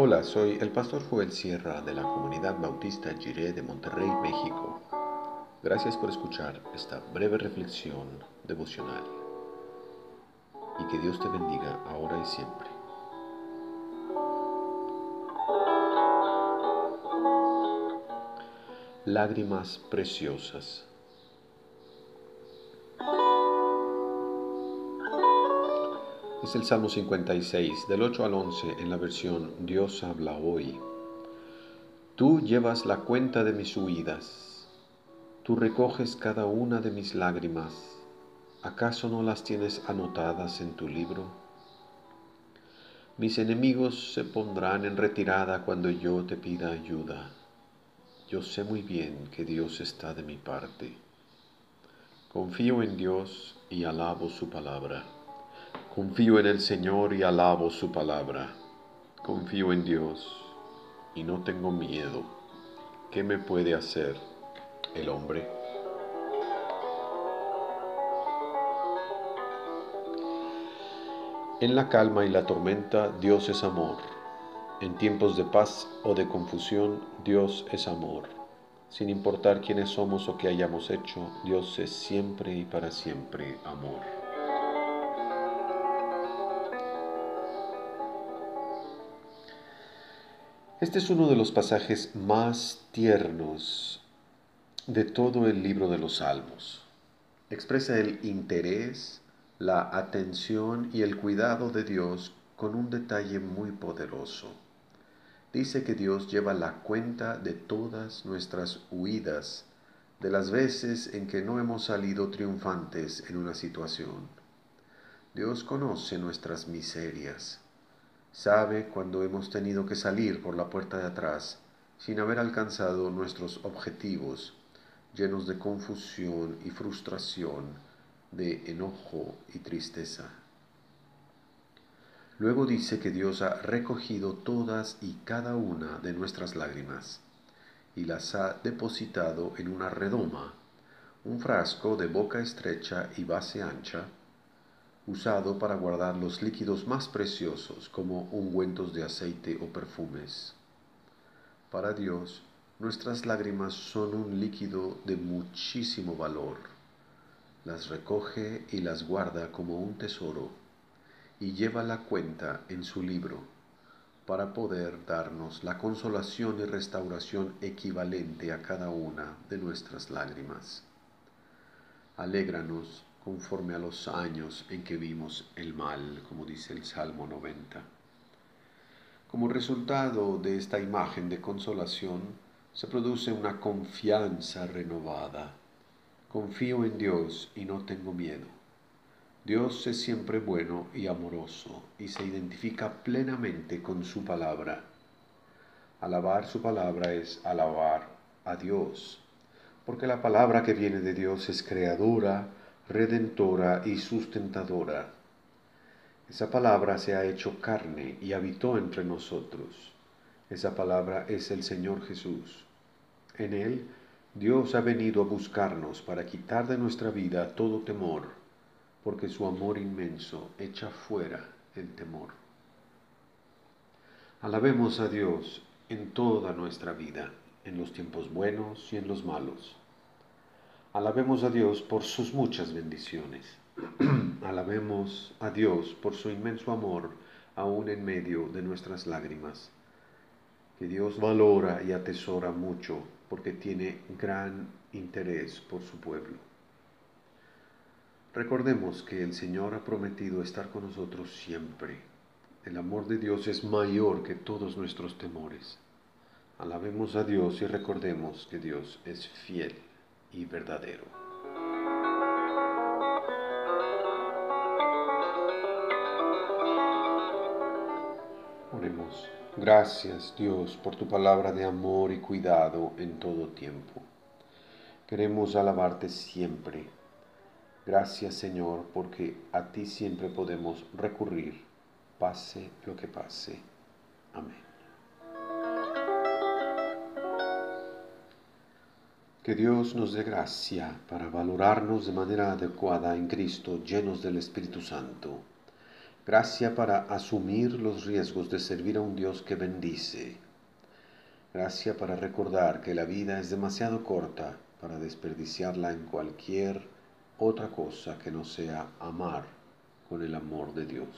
Hola, soy el pastor Joel Sierra de la comunidad bautista Jiré de Monterrey, México. Gracias por escuchar esta breve reflexión devocional y que Dios te bendiga ahora y siempre. Lágrimas preciosas. Es el Salmo 56, del 8 al 11, en la versión Dios habla hoy. Tú llevas la cuenta de mis huidas, tú recoges cada una de mis lágrimas, ¿acaso no las tienes anotadas en tu libro? Mis enemigos se pondrán en retirada cuando yo te pida ayuda. Yo sé muy bien que Dios está de mi parte. Confío en Dios y alabo su palabra. Confío en el Señor y alabo su palabra. Confío en Dios y no tengo miedo. ¿Qué me puede hacer el hombre? En la calma y la tormenta, Dios es amor. En tiempos de paz o de confusión, Dios es amor. Sin importar quiénes somos o qué hayamos hecho, Dios es siempre y para siempre amor. Este es uno de los pasajes más tiernos de todo el libro de los Salmos. Expresa el interés, la atención y el cuidado de Dios con un detalle muy poderoso. Dice que Dios lleva la cuenta de todas nuestras huidas, de las veces en que no hemos salido triunfantes en una situación. Dios conoce nuestras miserias Sabe cuando hemos tenido que salir por la puerta de atrás sin haber alcanzado nuestros objetivos, llenos de confusión y frustración, de enojo y tristeza. Luego dice que Dios ha recogido todas y cada una de nuestras lágrimas y las ha depositado en una redoma, un frasco de boca estrecha y base ancha, usado para guardar los líquidos más preciosos como ungüentos de aceite o perfumes. Para Dios, nuestras lágrimas son un líquido de muchísimo valor. Las recoge y las guarda como un tesoro y lleva la cuenta en su libro para poder darnos la consolación y restauración equivalente a cada una de nuestras lágrimas. Alégranos conforme a los años en que vimos el mal, como dice el Salmo 90. Como resultado de esta imagen de consolación, se produce una confianza renovada. Confío en Dios y no tengo miedo. Dios es siempre bueno y amoroso y se identifica plenamente con su palabra. Alabar su palabra es alabar a Dios, porque la palabra que viene de Dios es creadora, redentora y sustentadora. Esa palabra se ha hecho carne y habitó entre nosotros. Esa palabra es el Señor Jesús. En Él Dios ha venido a buscarnos para quitar de nuestra vida todo temor, porque su amor inmenso echa fuera el temor. Alabemos a Dios en toda nuestra vida, en los tiempos buenos y en los malos Alabemos a Dios por sus muchas bendiciones. Alabemos a Dios por su inmenso amor aún en medio de nuestras lágrimas. Que Dios valora y atesora mucho porque tiene gran interés por su pueblo. Recordemos que el Señor ha prometido estar con nosotros siempre. El amor de Dios es mayor que todos nuestros temores. Alabemos a Dios y recordemos que Dios es fiel y verdadero. Oremos. Gracias Dios por tu palabra de amor y cuidado en todo tiempo. Queremos alabarte siempre. Gracias Señor porque a ti siempre podemos recurrir, pase lo que pase. Amén. Que Dios nos dé gracia para valorarnos de manera adecuada en Cristo, llenos del Espíritu Santo. Gracia para asumir los riesgos de servir a un Dios que bendice. Gracia para recordar que la vida es demasiado corta para desperdiciarla en cualquier otra cosa que no sea amar con el amor de Dios.